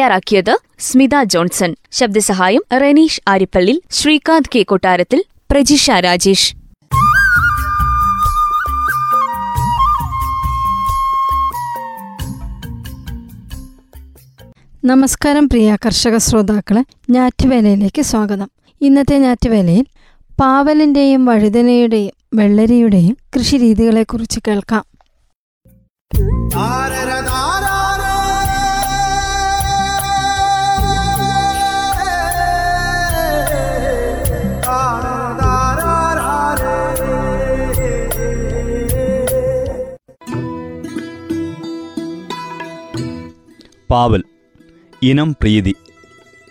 തയ്യാറാക്കിയത് സ്മിത ജോൺസൺ. ശബ്ദസഹായം റനീഷ് ആരിപ്പള്ളി ശ്രീകാന്ത് കെ കൊട്ടാരത്തിൽ പ്രജിഷ രാജേഷ്. നമസ്കാരം പ്രിയ കർഷക ശ്രോതാക്കളെ ഞാറ്റുവേലയിലേക്ക് സ്വാഗതം. ഇന്നത്തെ ഞാറ്റുവേലയിൽ പാവലിന്റെയും വഴുതനയുടെയും വെള്ളരിയുടെയും കൃഷിരീതികളെക്കുറിച്ച് കേൾക്കാം. പാവൽ. ഇനം Preethi.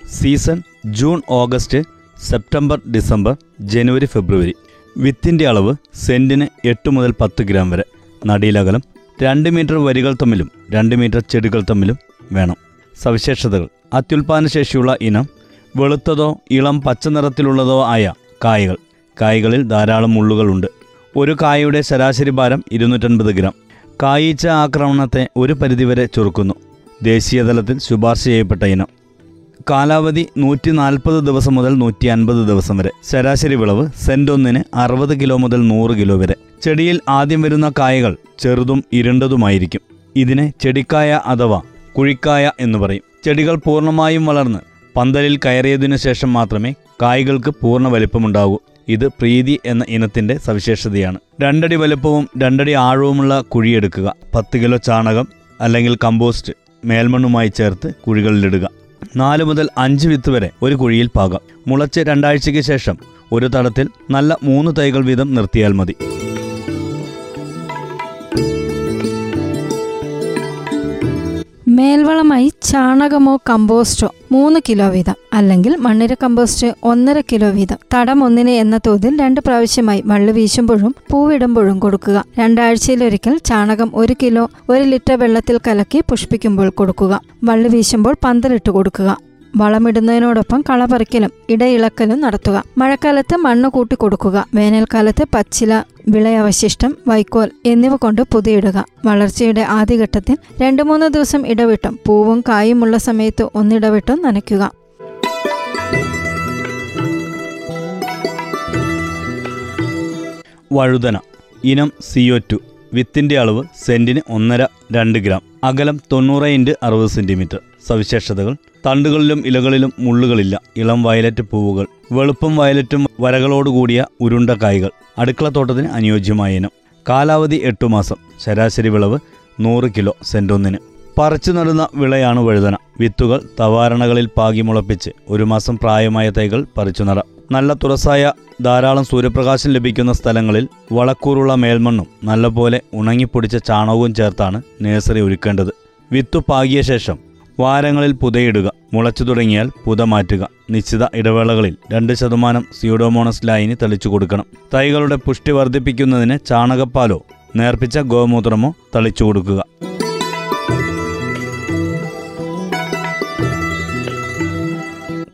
Season June August September December ജനുവരി ഫെബ്രുവരി. വിത്തിന്റെ അളവ് സെന്റിന് എട്ട് മുതൽ പത്ത് ഗ്രാം വരെ. നടീലകലം രണ്ട് മീറ്റർ വരികൾ തമ്മിലും രണ്ട് മീറ്റർ ചെടികൾ തമ്മിലും വേണം. സവിശേഷതകൾ. അത്യുൽപാദനശേഷിയുള്ള ഇനം വെളുത്തതോ ഇളം പച്ച നിറത്തിലുള്ളതോ ആയ കായകൾ. കായകളിൽ ധാരാളം മുള്ളുകളുണ്ട്. ഒരു കായയുടെ ശരാശരി ഭാരം ഇരുന്നൂറ്റൻപത് ഗ്രാം. കായീച്ച ആക്രമണത്തെ ഒരു പരിധിവരെ ചുരുക്കുന്നു ദേശീയതലത്തിൽ ശുപാർശ ചെയ്യപ്പെട്ട ഇനം. കാലാവധി നൂറ്റി നാൽപ്പത് ദിവസം മുതൽ നൂറ്റി അൻപത് ദിവസം വരെ. ശരാശരി വിളവ് സെന്റ് ഒന്നിന് അറുപത് കിലോ മുതൽ നൂറ് കിലോ വരെ. ചെടിയിൽ ആദ്യം വരുന്ന കായകൾ ചെറുതും ഇരുണ്ടതുമായിരിക്കും. ഇതിനെ ചെടിക്കായ അഥവാ കുഴിക്കായ എന്ന് പറയും. ചെടികൾ പൂർണമായും വളർന്ന് പന്തലിൽ കയറിയതിനു ശേഷം മാത്രമേ കായ്കൾക്ക് പൂർണ വലിപ്പമുണ്ടാകൂ ഇത് പ്രീതി എന്ന ഇനത്തിന്റെ സവിശേഷതയാണ്. രണ്ടടി വലുപ്പവും രണ്ടടി ആഴവുമുള്ള കുഴിയെടുക്കുക. പത്ത് കിലോ ചാണകം അല്ലെങ്കിൽ കമ്പോസ്റ്റ്. മേൽമണ്ണുമായി ചേർത്ത് കുഴികളിലിടുക. നാല് മുതൽ അഞ്ച് വിത്ത് വരെ ഒരു കുഴിയിൽ പാകാം. മുളച്ച് രണ്ടാഴ്ചയ്ക്ക് ശേഷം ഒരു തടത്തിൽ നല്ല മൂന്ന് തൈകൾ വീതം നിർത്തിയാൽ മതി. മേൽവളമായി ചാണകമോ കമ്പോസ്റ്റോ മൂന്ന് കിലോ വീതം അല്ലെങ്കിൽ മണ്ണിര കമ്പോസ്റ്റ് ഒന്നര കിലോ വീതം. തടം ഒന്നിന് എന്ന തോതിൽ രണ്ട് പ്രാവശ്യമായി വള്ളി വീശുമ്പോഴും പൂവിടുമ്പോഴും കൊടുക്കുക. രണ്ടാഴ്ചയിലൊരിക്കൽ ചാണകം ഒരു കിലോ ഒരു ലിറ്റർ വെള്ളത്തിൽ കലക്കി പുഷ്പിക്കുമ്പോൾ കൊടുക്കുക. വള്ളു വീശുമ്പോൾ പന്തലിട്ട് കൊടുക്കുക. വളമിടുന്നതിനോടൊപ്പം കളപറിക്കലും ഇടയിളക്കലും നടത്തുക. മഴക്കാലത്ത് മണ്ണ് കൂട്ടി കൊടുക്കുക വേനൽക്കാലത്ത് പച്ചില വിളയവശിഷ്ടം വൈക്കോൽ എന്നിവ കൊണ്ട് പുതിയിടുക. വളർച്ചയുടെ ആദ്യഘട്ടത്തിൽ രണ്ടു മൂന്ന് ദിവസം ഇടവിട്ടും പൂവും കായുമുള്ള സമയത്ത് ഒന്നിടവിട്ടും നനയ്ക്കുക. വഴുതന ഇനം സിഒ ടു വിത്തിന്റെ അളവ് സെന്റിന് ഒന്നര രണ്ട് ഗ്രാം അകലം തൊണ്ണൂറ് ഇന്റ് അറുപത് സെന്റിമീറ്റർ സവിശേഷതകൾ. തണ്ടുകളിലും ഇലകളിലും മുള്ളുകളില്ല. ഇളം വയലറ്റ് പൂവുകൾ. വെളുപ്പും വയലറ്റും വരകളോടുകൂടിയ ഉരുണ്ട കായ്കൾ. അടുക്കളത്തോട്ടത്തിന് അനുയോജ്യമായ ഇനം. കാലാവധി എട്ടു മാസം. ശരാശരി വിളവ് നൂറ് കിലോ സെന്റൊന്നിന് പറിച്ചു നടുന്ന വിളയാണ് വഴുതന. വിത്തുകൾ തവാരണകളിൽ പാകി മുളപ്പിച്ച് ഒരു മാസം പ്രായമായ തൈകൾ പറിച്ചു നടാം. നല്ല തുറസായ ധാരാളം സൂര്യപ്രകാശം ലഭിക്കുന്ന സ്ഥലങ്ങളിൽ വളക്കൂറുള്ള മേൽമണ്ണും നല്ലപോലെ ഉണങ്ങിപ്പൊടിച്ച ചാണകവും ചേർത്താണ് നഴ്സറി ഒരുക്കേണ്ടത്. വിത്തു പാകിയ ശേഷം വാരങ്ങളിൽ പുതയിടുക മുളച്ചു തുടങ്ങിയാൽ പുത മാറ്റുക. നിശ്ചിത ഇടവേളകളിൽ രണ്ട് ശതമാനം സ്യൂഡോമോണസ് ലൈനി തളിച്ചു കൊടുക്കണം. തൈകളുടെ പുഷ്ടി വർദ്ധിപ്പിക്കുന്നതിന് ചാണകപ്പാലോ നേർപ്പിച്ച ഗോമൂത്രമോ തളിച്ചു കൊടുക്കുക.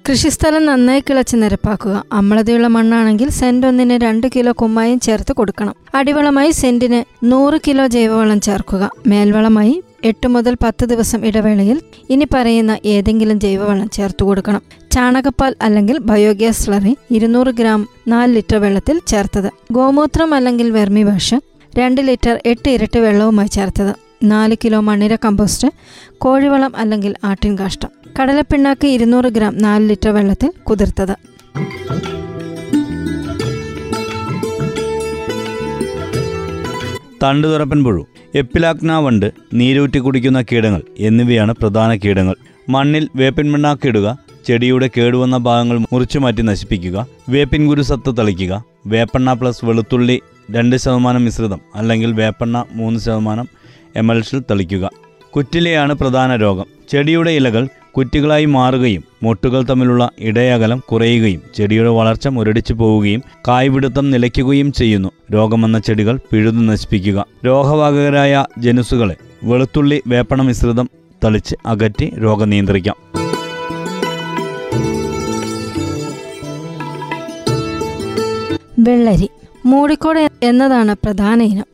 കൃഷിസ്ഥലം നന്നായി കിളച്ച് നിരപ്പാക്കുക. അമ്ലതയുള്ള മണ്ണാണെങ്കിൽ സെന്റ് ഒന്നിന് രണ്ട് കിലോ കുമ്മായും ചേർത്ത് കൊടുക്കണം. അടിവളമായി സെന്റിന് നൂറ് കിലോ ജൈവവളം ചേർക്കുക. മേൽവളമായി എട്ട് മുതൽ പത്ത് ദിവസം ഇടവേളയിൽ ഇനി പറയുന്ന ഏതെങ്കിലും ജൈവവളം ചേർത്ത് കൊടുക്കണം. ചാണകപ്പാൽ അല്ലെങ്കിൽ ബയോഗ്യാസ് സ്ലറി ഇരുന്നൂറ് ഗ്രാം നാല് ലിറ്റർ വെള്ളത്തിൽ ചേർത്തത്. ഗോമൂത്രം അല്ലെങ്കിൽ വെർമി വാഷ് രണ്ട് ലിറ്റർ എട്ട് ഇരട്ടി വെള്ളവുമായി ചേർത്തത്. നാല് കിലോ മണ്ണിര കമ്പോസ്റ്റ് കോഴിവളം അല്ലെങ്കിൽ ആട്ടിൻ കാഷ്ടം. കടലപ്പിണ്ണാക്ക് ഇരുന്നൂറ് ഗ്രാം നാല് ലിറ്റർ വെള്ളത്തിൽ കുതിർത്തത്. തണ്ടുതുറപ്പൻ പുഴു. എപ്പിലാക്ന വണ്ട് നീരൂറ്റി കുടിക്കുന്ന കീടങ്ങൾ എന്നിവയാണ് പ്രധാന കീടങ്ങൾ. മണ്ണിൽ വേപ്പിൻ മണ്ണാക്കിയിടുക ചെടിയുടെ കേടുവന്ന ഭാഗങ്ങൾ മുറിച്ചു മാറ്റി നശിപ്പിക്കുക വേപ്പിൻ കുരുസത്ത് തളിക്കുക വേപ്പെണ്ണ പ്ലസ് വെളുത്തുള്ളി രണ്ട് ശതമാനം മിശ്രിതം അല്ലെങ്കിൽ വേപ്പെണ്ണ മൂന്ന് ശതമാനം എമൽഷിൽ തളിക്കുക. കുറ്റിലയാണ് പ്രധാന രോഗം. ചെടിയുടെ ഇലകൾ കുറ്റികളായി മാറുകയും മൊട്ടുകൾ തമ്മിലുള്ള ഇടയകലം കുറയുകയും ചെടിയുടെ വളർച്ച മുരടിച്ചു പോവുകയും കായ്പിടുത്തം നിലയ്ക്കുകയും ചെയ്യുന്നു. രോഗമെന്ന ചെടികൾ പിഴുതു നശിപ്പിക്കുക. രോഗവാഹകരായ ജനുസുകളെ വെളുത്തുള്ളി വേപ്പണ മിശ്രിതം തളിച്ച് അകറ്റി രോഗം നിയന്ത്രിക്കാം. വെള്ളരി മൂടിക്കോട് എന്നതാണ് പ്രധാന ഇനം.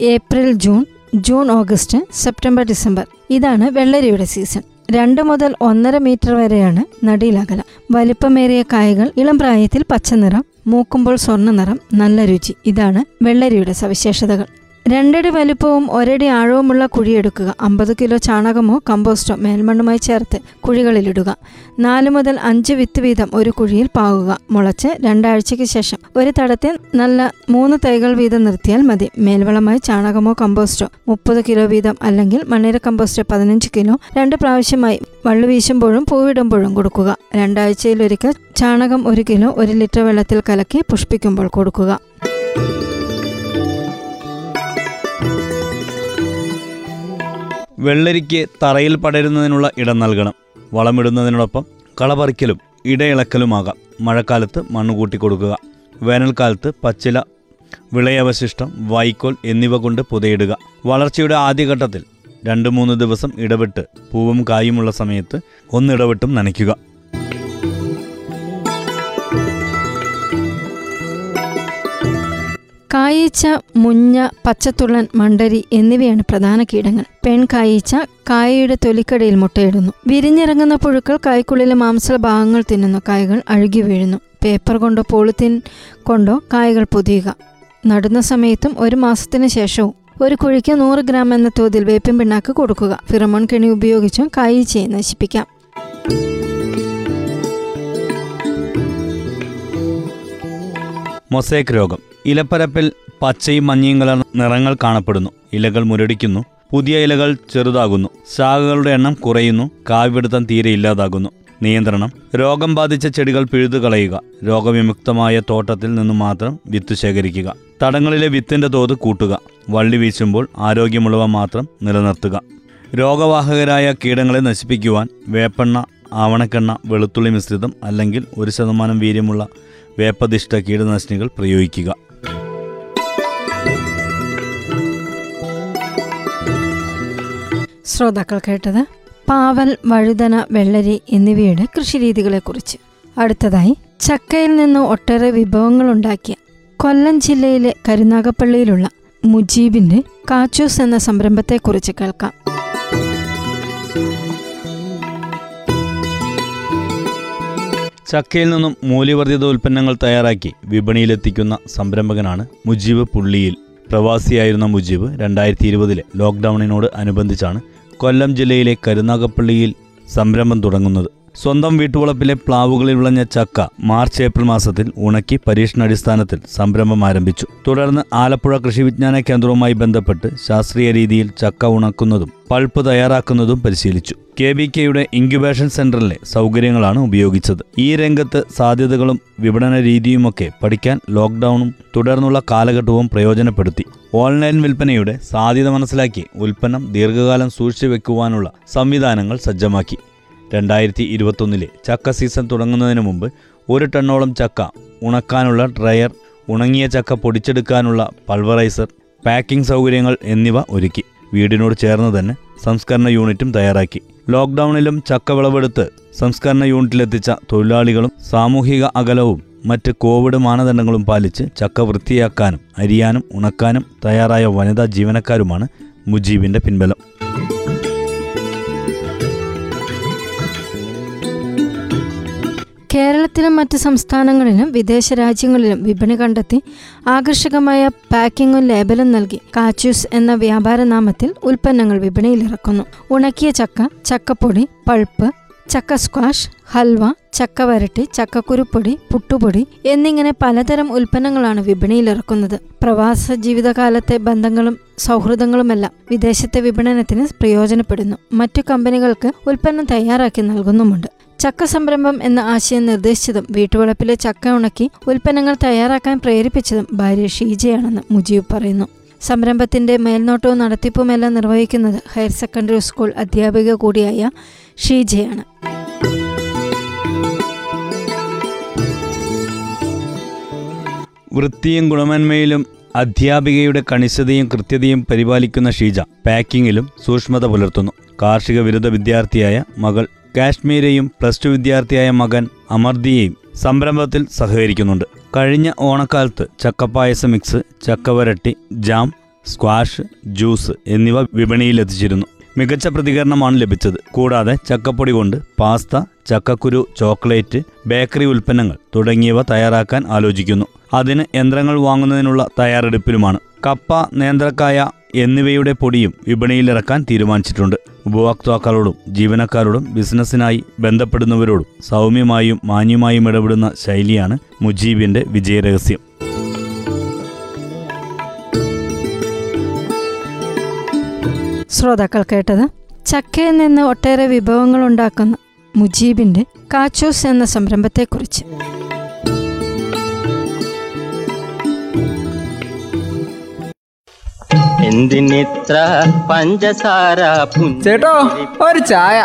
April June June August September December. ഇതാണ് വെള്ളരിയുടെ സീസൺ. രണ്ട് മുതൽ ഒന്നര മീറ്റർ വരെയാണ് നടിയിലകലം. വലിപ്പമേറിയ കായകൾ ഇളം പ്രായത്തിൽ പച്ചനിറം മൂക്കുമ്പോൾ സ്വർണ നിറം നല്ല രുചി. ഇതാണ് വെള്ളരിയുടെ സവിശേഷതകൾ. രണ്ടടി വലിപ്പവും ഒരടി ആഴവുമുള്ള കുഴിയെടുക്കുക അമ്പത് കിലോ ചാണകമോ കമ്പോസ്റ്റോ മേൽമണ്ണുമായി ചേർത്ത് കുഴികളിലിടുക. നാല് മുതൽ അഞ്ച് വിത്ത് വീതം ഒരു കുഴിയിൽ പാകുക. മുളച്ച് രണ്ടാഴ്ചയ്ക്ക് ശേഷം ഒരു തടത്തിൽ നല്ല മൂന്ന് തൈകൾ വീതം നിർത്തിയാൽ മതി. മേൽവളമായി ചാണകമോ കമ്പോസ്റ്റോ മുപ്പത് കിലോ വീതം അല്ലെങ്കിൽ മണ്ണിര കമ്പോസ്റ്റോ പതിനഞ്ച് കിലോ രണ്ട് പ്രാവശ്യമായി വള്ളു വീശുമ്പോഴും പൂവിടുമ്പോഴും കൊടുക്കുക. രണ്ടാഴ്ചയിലൊരിക്കൽ ചാണകം ഒരു കിലോ ഒരു ലിറ്റർ വെള്ളത്തിൽ കലക്കി പുഷ്പിക്കുമ്പോൾ കൊടുക്കുക. വെള്ളരിക്ക് തറയിൽ പടരുന്നതിനുള്ള ഇടം നൽകണം. വളമിടുന്നതിനോടൊപ്പം കളപറിക്കലും ഇടയിളക്കലുമാകാം. മഴക്കാലത്ത് മണ്ണ് കൂട്ടി കൊടുക്കുക വേനൽക്കാലത്ത് പച്ചില വിളയവശിഷ്ടം വൈക്കോൽ എന്നിവ കൊണ്ട് പുതയിടുക. വളർച്ചയുടെ ആദ്യഘട്ടത്തിൽ രണ്ട് മൂന്ന് ദിവസം ഇടവിട്ട് പൂവും കായുമുള്ള സമയത്ത് ഒന്നിടവിട്ടും നനയ്ക്കുക. കായീച്ച മുഞ്ഞ പച്ചത്തുള്ളൻ മണ്ടരി എന്നിവയാണ് പ്രധാന കീടങ്ങൾ. പെൺകായീച്ച കായയുടെ തൊലിക്കടയിൽ മുട്ടയിടുന്നു. വിരിഞ്ഞിറങ്ങുന്ന പുഴുക്കൾ കായ്ക്കുള്ളിലെ മാംസ ഭാഗങ്ങൾ തിന്നുന്നു. കായകൾ അഴുകി വീഴുന്നു. പേപ്പർ കൊണ്ടോ പോളിത്തീൻ കൊണ്ടോ കായകൾ പൊതിയുക. നടുന്ന സമയത്തും ഒരു മാസത്തിന് ശേഷവും ഒരു കുഴിക്ക് നൂറ് ഗ്രാം എന്ന തോതിൽ വേപ്പിൻ പിണ്ണാക്ക് കൊടുക്കുക. ഫിറമോൺ കെണി ഉപയോഗിച്ചും കായീച്ചയെ നശിപ്പിക്കാം. മൊസൈക്ക് രോഗം. ഇലപ്പരപ്പിൽ പച്ചയും മഞ്ഞയും കലർന്ന നിറങ്ങൾ കാണപ്പെടുന്നു. ഇലകൾ മുരടിക്കുന്നു. പുതിയ ഇലകൾ ചെറുതാകുന്നു. ശാഖകളുടെ എണ്ണം കുറയുന്നു. കാവ്യപിടുത്തം തീരെ ഇല്ലാതാകുന്നു. നിയന്ത്രണം. രോഗം ബാധിച്ച ചെടികൾ പിഴുതു കളയുക രോഗവിമുക്തമായ തോട്ടത്തിൽ നിന്ന് മാത്രം വിത്ത് ശേഖരിക്കുക. തടങ്ങളിലെ വിത്തിന്റെ തോത് കൂട്ടുക. വള്ളി വീശുമ്പോൾ ആരോഗ്യമുള്ളവ മാത്രം നിലനിർത്തുക. രോഗവാഹകരായ കീടങ്ങളെ നശിപ്പിക്കുവാൻ വേപ്പെണ്ണ ആവണക്കെണ്ണ വെളുത്തുള്ളി മിശ്രിതം അല്ലെങ്കിൽ ഒരു ശതമാനം വീര്യമുള്ള വേപ്പധിഷ്ഠ കീടനാശിനികൾ പ്രയോഗിക്കുക. ശ്രോതാക്കൾ കേട്ടത് പാവൽ വഴുതന വെള്ളരി എന്നിവയുടെ കൃഷിരീതികളെക്കുറിച്ച്. അടുത്തതായി ചക്കയിൽ നിന്ന് ഒട്ടേറെ വിഭവങ്ങൾ ഉണ്ടാക്കിയ കൊല്ലം ജില്ലയിലെ കരുനാഗപ്പള്ളിയിലുള്ള മുജീബിന്റെ കാച്ചൂസ് എന്ന സംരംഭത്തെക്കുറിച്ച് കേൾക്കാം. ചക്കയിൽ നിന്നും മൂല്യവർദ്ധിത ഉൽപ്പന്നങ്ങൾ തയ്യാറാക്കി വിപണിയിലെത്തിക്കുന്ന സംരംഭകനാണ് മുജീബ് പുള്ളിയിൽ. പ്രവാസിയായിരുന്ന മുജീബ് രണ്ടായിരത്തി ഇരുപതിലെ ലോക്ക്ഡൗണിനോട് അനുബന്ധിച്ചാണ് കൊല്ലം ജില്ലയിലെ കരുനാഗപ്പള്ളിയിൽ സംരംഭം തുടങ്ങുന്നത്. സ്വന്തം വീട്ടുവളപ്പിലെ പ്ലാവുകളിൽ വിളഞ്ഞ ചക്ക മാർച്ച് ഏപ്രിൽ മാസത്തിൽ ഉണക്കി പരീക്ഷണാടിസ്ഥാനത്തിൽ സംരംഭം ആരംഭിച്ചു. തുടർന്ന് ആലപ്പുഴ കൃഷി വിജ്ഞാന കേന്ദ്രവുമായി ബന്ധപ്പെട്ട് ശാസ്ത്രീയ രീതിയിൽ ചക്ക ഉണക്കുന്നതും പൾപ്പ് തയ്യാറാക്കുന്നതും പരിശീലിച്ചു. കെ ബി കെയുടെ ഇൻക്യുബേഷൻ സെന്ററിലെ സൗകര്യങ്ങളാണ് ഉപയോഗിച്ചത്. ഈ രംഗത്ത് സാധ്യതകളും വിപണന രീതിയുമൊക്കെ പഠിക്കാൻ ലോക്ക്ഡൌണും തുടർന്നുള്ള കാലഘട്ടവും പ്രയോജനപ്പെടുത്തി. ഓൺലൈൻ വിൽപ്പനയുടെ സാധ്യത മനസ്സിലാക്കി ഉൽപ്പന്നം ദീർഘകാലം സൂക്ഷിച്ചു വെക്കുവാനുള്ള സംവിധാനങ്ങൾ സജ്ജമാക്കി. രണ്ടായിരത്തി ഇരുപത്തൊന്നിലെ ചക്ക സീസൺ തുടങ്ങുന്നതിന് മുമ്പ് ഒരു ടണ്ണോളം ചക്ക ഉണക്കാനുള്ള ഡ്രയർ ഉണങ്ങിയ ചക്ക പൊടിച്ചെടുക്കാനുള്ള പൾവറൈസർ പാക്കിംഗ് സൗകര്യങ്ങൾ എന്നിവ ഒരുക്കി. വീടിനോട് ചേർന്ന് തന്നെ സംസ്കരണ യൂണിറ്റും തയ്യാറാക്കി. ലോക്ക്ഡൌണിലും ചക്ക വിളവെടുത്ത് സംസ്കരണ യൂണിറ്റിലെത്തിച്ച തൊഴിലാളികളും സാമൂഹിക അകലവും മറ്റ് കോവിഡ് മാനദണ്ഡങ്ങളും പാലിച്ച് ചക്ക വൃത്തിയാക്കാനും അരിയാനും ഉണക്കാനും തയ്യാറായ വനിതാ ജീവനക്കാരുമാണ് മുജീബിന്റെ പിൻബലം. കേരളത്തിലും മറ്റ് സംസ്ഥാനങ്ങളിലും വിദേശ രാജ്യങ്ങളിലും വിപണി കണ്ടെത്തി ആകർഷകമായ പാക്കിങ്ങും ലേബലും നൽകി. കാച്ചൂസ് എന്ന വ്യാപാര നാമത്തിൽ ഉൽപ്പന്നങ്ങൾ വിപണിയിലിറക്കുന്നു. ഉണക്കിയ ചക്ക ചക്കപ്പൊടി പൾപ്പ് ചക്ക സ്ക്വാഷ് ഹൽവ ചക്ക വരട്ടി ചക്കക്കുരുപ്പൊടി പുട്ടുപൊടി എന്നിങ്ങനെ പലതരം ഉൽപ്പന്നങ്ങളാണ് വിപണിയിലിറക്കുന്നത്. പ്രവാസ ജീവിതകാലത്തെ ബന്ധങ്ങളും സൗഹൃദങ്ങളുമെല്ലാം വിദേശത്തെ വിപണനത്തിന് പ്രയോജനപ്പെടുന്നു. മറ്റു കമ്പനികൾക്ക് ഉൽപ്പന്നം തയ്യാറാക്കി നൽകുന്നുമുണ്ട്. ചക്ക സംരംഭം എന്ന ആശയം നിർദ്ദേശിച്ചതും വീട്ടുവളപ്പിലെ ചക്ക ഉണക്കി ഉൽപ്പന്നങ്ങൾ തയ്യാറാക്കാൻ പ്രേരിപ്പിച്ചതും ഭാര്യ ഷീജയാണെന്ന് മുജീബ് പറയുന്നു. സംരംഭത്തിന്റെ മേൽനോട്ടവും നടത്തിപ്പുമെല്ലാം നിർവഹിക്കുന്നത് ഹയർ സെക്കൻഡറി സ്കൂൾ അധ്യാപിക കൂടിയായ ഷീജയാണ്. വൃത്തിയും ഗുണമേന്മയിലും അധ്യാപികയുടെ കണിശതയും കൃത്യതയും പരിപാലിക്കുന്ന ഷീജ പാക്കിങ്ങിലും സൂക്ഷ്മത പുലർത്തുന്നു. കാർഷിക ബിരുദ വിദ്യാർത്ഥിയായ മകൾ കാശ്മീരെയും പ്ലസ് ടു വിദ്യാർത്ഥിയായ മകൻ അമർദിയെയും സംരംഭത്തിൽ സഹകരിക്കുന്നുണ്ട്. കഴിഞ്ഞ ഓണക്കാലത്ത് ചക്കപ്പായസ മിക്സ് ചക്കവരട്ടി ജാം സ്ക്വാഷ് ജ്യൂസ് എന്നിവ വിപണിയിലെത്തിച്ചിരുന്നു. മികച്ച പ്രതികരണമാണ് ലഭിച്ചത്. കൂടാതെ ചക്കപ്പൊടി കൊണ്ട് പാസ്ത ചക്കക്കുരു ചോക്ലേറ്റ് ബേക്കറി ഉൽപ്പന്നങ്ങൾ തുടങ്ങിയവ തയ്യാറാക്കാൻ ആലോചിക്കുന്നു. അതിന് യന്ത്രങ്ങൾ വാങ്ങുന്നതിനുള്ള തയ്യാറെടുപ്പിലുമാണ്. കപ്പ നേന്ത്രക്കായ എന്നിവയുടെ പൊടിയും വിപണിയിൽ ഇറക്കാൻ തീരുമാനിച്ചിട്ടുണ്ട്. ഉപഭോക്താക്കളോടും ജീവനക്കാരോടും ബിസിനസ്സിനായി ബന്ധപ്പെടുന്നവരോടും സൗമ്യമായും മാന്യമായും ഇടപെടുന്ന ശൈലിയാണ് മുജീബിന്റെ വിജയരഹസ്യം. ശ്രോതാക്കൾ കേട്ടത് ചക്കയിൽ നിന്ന് ഒട്ടേറെ വിഭവങ്ങൾ ഉണ്ടാക്കുന്ന മുജീബിന്റെ കാച്ചോസ് എന്ന സംരംഭത്തെക്കുറിച്ച്. എന്തിനിത്ര പഞ്ചസാര ചേട്ടോ ഒരു ചായ.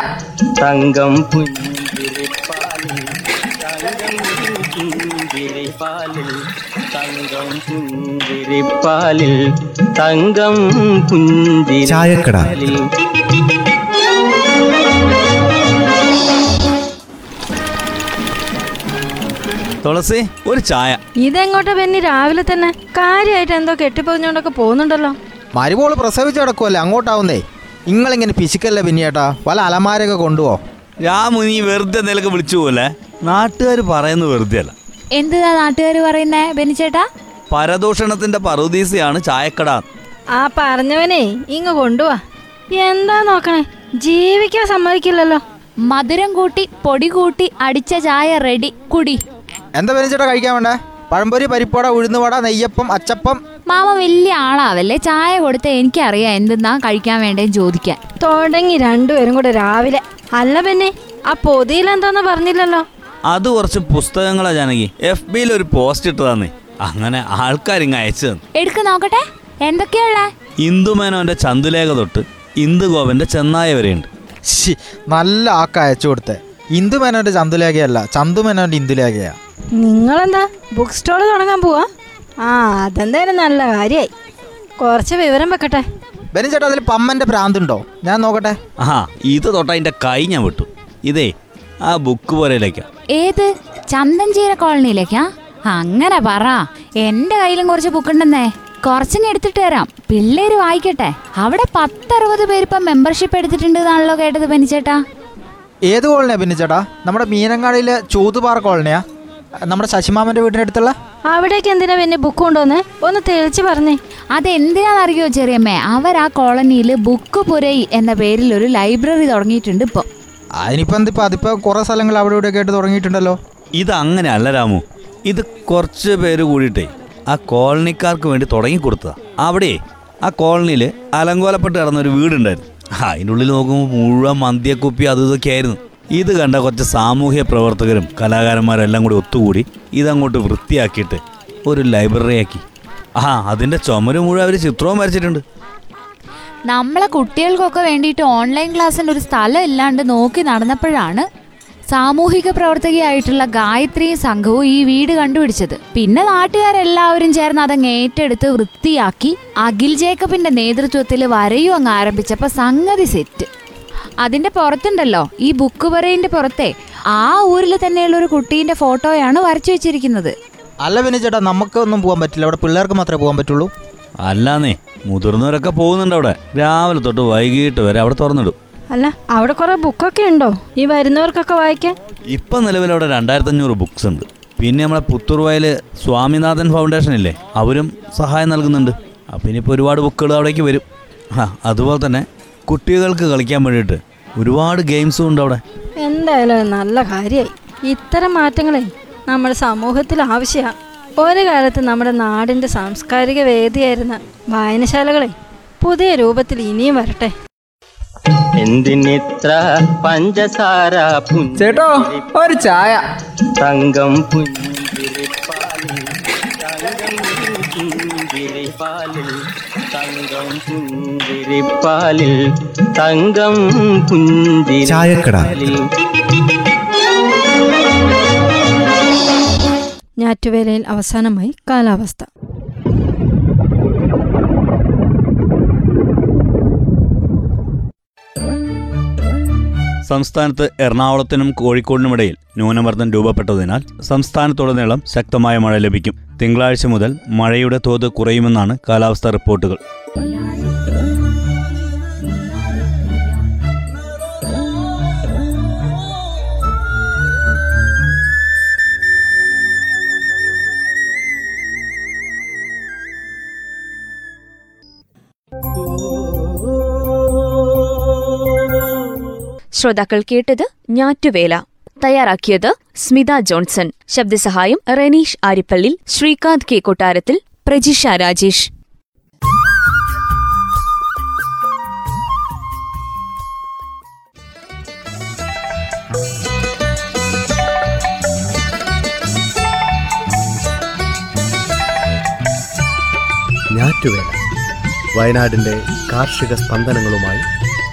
തങ്കം പുഞ്ചിരിപ്പാലിൽ തങ്കം പുഞ്ചിരിപ്പാലിൽ തങ്കം പുഞ്ചിരിപ്പാലിൽ തങ്കം ചായക്കട. തുളസി ഒരു ചായ. ഇതെങ്ങോട്ടാ ബെന്നി? രാവിലെ തന്നെ കാര്യമായിട്ട് എന്തോ കെട്ടിപ്പൊതിഞ്ഞോണ്ടൊക്കെ പോകുന്നുണ്ടല്ലോ. മരുമോൾ പ്രസവിച്ച് കിടക്കുമല്ലേ അങ്ങോട്ടാവുന്നേ. നിങ്ങളിങ്ങനെ പിശുക്കല്ലേ പിന്നേട്ടാ വല്ല അലമാരൊക്കെ കൊണ്ടുപോ രാമു നീ വെറുതെ നിലയ്ക്ക് വിളിച്ചു പോലെ നാട്ടുകാർ പറയുന്ന വെറുതെ അല്ല എന്തിനാ നാട്ടുകാർ പറയുന്നേ ബെനിച്ചേട്ടാ പരദൂഷണത്തിന്റെ പറുദീസയാണ് ചായക്കട. ആ പറഞ്ഞവനെ ഇങ്ങ് കൊണ്ടുവാ. എന്താ നോക്കണേ ജീവിക്കാൻ സമ്മതിക്കില്ലല്ലോ. മധുരം കൂട്ടി പൊടി കൂട്ടി അടിച്ച ചായ റെഡി കുടി. എന്താ ബെനിച്ചേട്ടാ കഴിക്കാൻ വേണ്ടേ? പഴംപൊരി പരിപ്പട ഉഴുന്നുവട നെയ്യപ്പം അച്ചപ്പം മാമ വലിയ ആളാവല്ലേ? ചായ കൊടുത്ത എനിക്കറിയാം എന്തെന്നാ കഴിക്കാൻ വേണ്ടേ ചോദിക്കാൻ. തുടങ്ങി രണ്ടുപേരും കൂടെ രാവിലെ. അല്ല പിന്നെ ആ പൊതിയിൽ എന്താന്ന് പറഞ്ഞില്ലല്ലോ? അത് കുറച്ച് പുസ്തകങ്ങളാ ജാനകി. എഫ് ബിയിൽ ഒരു പോസ്റ്റ് ഇട്ടതാന്നേ. അങ്ങനെ ആൾക്കാരിങ്ങ് അയച്ചു തന്നു. എടുക്ക് നോക്കട്ടെ. എന്തൊക്കെയുള്ള ഇന്ദുമേനോന്റെ ചന്തുലേഖ തൊട്ട് ഇന്ദുഗോപന്റെ ചെന്നായ വരെയുണ്ട്. ശ്ശി, നല്ല ആക്ക അയച്ചു കൊടുത്തേ. ഇന്ദുമേനോന്റെ ചന്തുലേഖയല്ല ചന്തുമേനോന്റെ ഇന്ദുലേഖയാ. നിങ്ങളെന്താ ബുക്ക് സ്റ്റോൾ തുടങ്ങാൻ പോവാ? ആ അതെന്തായാലും നല്ല കാര്യായി. കുറച്ച് വിവരം വെക്കട്ടെ. ബെനിച്ചേട്ടാ അതിൽ പമ്മന്റെ ഭ്രാന്തുണ്ടോ ഞാൻ നോക്കട്ടെ. ആ ഇത് തൊട്ട അതിന്റെ കൈ ഞാൻ വിട്ടു. ഇതേ ആ ബുക്ക് പോലെയിലേക്കാ ഏത്? ചന്ദൻചീര കോളനിയിലേക്കാ? അങ്ങനെ പറ. എന്റെ കയ്യിലും കുറച്ച് ബുക്കുണ്ടെന്നേ. കുറച്ചിന് എടുത്തിട്ട് തരാം. പിള്ളേര് വായിക്കട്ടെ. അവിടെ പത്തറുപത് പേര് ഇപ്പം മെമ്പർഷിപ്പ് എടുത്തിട്ടുണ്ട് എന്നാണല്ലോ കേട്ടത് ബെനിച്ചേട്ടാ ഏത് കോളനിയാ ബെനിച്ചേട്ടാ നമ്മുടെ മീനങ്ങാടിയിലെ ചൂതുപാറ കോളനിയാ. നമ്മുടെ ശശിമാമന്റെ വീടിന്റെ അടുത്തുള്ള? അവിടേക്ക് എന്തിനാ പിന്നെ ബുക്ക് കൊണ്ടുവന്നേ? ഒന്ന് തെളിച്ച് പറഞ്ഞേ. അതെന്തിനാണെന്നറിയോ ചെറിയമ്മേ? അവർ ആ കോളനിയിൽ ബുക്ക് പുരൈ എന്ന പേരിൽ ഒരു ലൈബ്രറി തുടങ്ങിയിട്ടുണ്ട് ഇപ്പോൾ അതിനിപ്പോ എന്തിപ്പോ അതിപ്പോ കുറെ സ്ഥലങ്ങൾ അവിടെ ഇവിടെ ആയിട്ട് തുടങ്ങിയിട്ടുണ്ടല്ലോ. ഇത് അങ്ങനെ അല്ല രാമു. ഇത് കുറച്ച് പേര് കൂടിയിട്ടേ ആ കോളനിക്കാർക്ക് വേണ്ടി തുടങ്ങി കൊടുത്തതാ. അവിടെ ആ കോളനിയിൽ അലങ്കോലപ്പെട്ട് കിടന്ന ഒരു വീടുണ്ടായിരുന്നു. ആ, അതിന്റെ ഉള്ളിൽ നോക്കുമ്പോൾ മുഴുവൻ മന്തിയക്കുപ്പി അത് ഇതൊക്കെ ആയിരുന്നു ഇത് കണ്ട കുറച്ച് സാമൂഹ്യ പ്രവർത്തകരും കലാകാരന്മാരെല്ലാം കൂടി ഒത്തുകൂടി ഇതങ്ങോട്ട് വൃത്തിയാക്കിയിട്ട് ഒരു ലൈബ്രറിയാക്കി. ആ അതിന്റെ ചുമര് മുഴുവൻ അവർ ചിത്രവും വരച്ചിട്ടുണ്ട്. നമ്മളെ കുട്ടികൾക്കൊക്കെ വേണ്ടിയിട്ട് ഓൺലൈൻ ക്ലാസ്സിന് ഒരു സ്ഥലം ഇല്ലാണ്ട് നോക്കി നടന്നപ്പോഴാണ് സാമൂഹിക പ്രവർത്തകയായിട്ടുള്ള ഗായത്രിയും സംഘവും ഈ വീട് കണ്ടുപിടിച്ചത്. പിന്നെ നാട്ടുകാരെല്ലാവരും ചേർന്ന് അതങ്ങ് ഏറ്റെടുത്ത് വൃത്തിയാക്കി അഖിൽ ജേക്കബിന്റെ നേതൃത്വത്തിൽ വരയും അങ്ങ് ആരംഭിച്ചപ്പോൾ സംഗതി സെറ്റ്. അതിന്റെ പുറത്തുണ്ടല്ലോ ഈ ബുക്ക് പറയിന്റെ പുറത്തെ. ആ ഊരിൽ തന്നെയുള്ള ഒരു കുട്ടീന്റെ ഫോട്ടോയാണ് വരച്ചു വെച്ചിരിക്കുന്നത്. അല്ല ബെനിച്ചേട്ടാ നമുക്കൊന്നും പോകാൻ പറ്റില്ല. അവിടെ പിള്ളേർക്ക് മാത്രമേ പോകാൻ പറ്റുള്ളൂ. അല്ലാന്നേ മുതിർന്നവരൊക്കെ പോകുന്നുണ്ട് അവിടെ. രാവിലെ തൊട്ട് വൈകിട്ട് വരെ അവിടെ തുറന്നിടും. അല്ല അവിടെ കുറെ ബുക്കൊക്കെ ഉണ്ടോ? ഈ വരുന്നവർക്കൊക്കെ വായിക്കാൻ? ഇപ്പം നിലവിൽ അവിടെ രണ്ടായിരത്തി അഞ്ഞൂറ് ബുക്സ് ഉണ്ട്. പിന്നെ നമ്മളെ പുത്തൂർവയൽ സ്വാമിനാഥൻ ഫൗണ്ടേഷൻ ഇല്ലേ അവരും സഹായം നൽകുന്നുണ്ട്. അപ്പം ഇനിയിപ്പോൾ ഒരുപാട് ബുക്കുകൾ അവിടേക്ക് വരും. ആ അതുപോലെ തന്നെ കുട്ടികൾക്ക് കളിക്കാൻ വേണ്ടിയിട്ട് ഒരുപാട് ഗെയിംസും ഉണ്ട് അവിടെ. എന്തായാലും നല്ല കാര്യമായി ഇത്തരം മാറ്റങ്ങളെ നമ്മുടെ സമൂഹത്തിൽ ആവശ്യമാണ് ഒരു കാലത്ത് നമ്മുടെ നാടിന്റെ സാംസ്കാരിക വേദിയായിരുന്ന വായനശാലകളെ പുതിയ രൂപത്തിൽ ഇനിയും വരട്ടെ. എന്തിനിത്ര പഞ്ചസാര ചേട്ടോ ഒരു ചായ. തങ്കം പുഞ്ചിരിപ്പാലിൽ തങ്കം പുഞ്ചിരിപ്പാലിൽ തങ്കം പുഞ്ചിരിപ്പാലിൽ തങ്കം. പുഞ്ചിരിപ്പാലിൽ ഞാറ്റുവേലയിൽ അവസാനമായി കാലാവസ്ഥ സംസ്ഥാനത്ത് എറണാകുളത്തിനും കോഴിക്കോടിനുമിടയിൽ ന്യൂനമർദ്ദം രൂപപ്പെട്ടതിനാൽ സംസ്ഥാനത്തുടനീളം ശക്തമായ മഴ ലഭിക്കും. തിങ്കളാഴ്ച മുതൽ മഴയുടെ തോത് കുറയുമെന്നാണ് കാലാവസ്ഥാ റിപ്പോർട്ടുകൾ. ശ്രോതാക്കൾ കേട്ടത് ഞാറ്റുവേല. തയ്യാറാക്കിയത് സ്മിത ജോൺസൺ. ശബ്ദസഹായം റെനീഷ് ആരിപ്പള്ളി ശ്രീകാന്ത് കെ കൊട്ടാരത്തിൽ പ്രജിഷ രാജേഷ്. വയനാടിന്റെ കാർഷിക സ്പന്ദനങ്ങളുമായി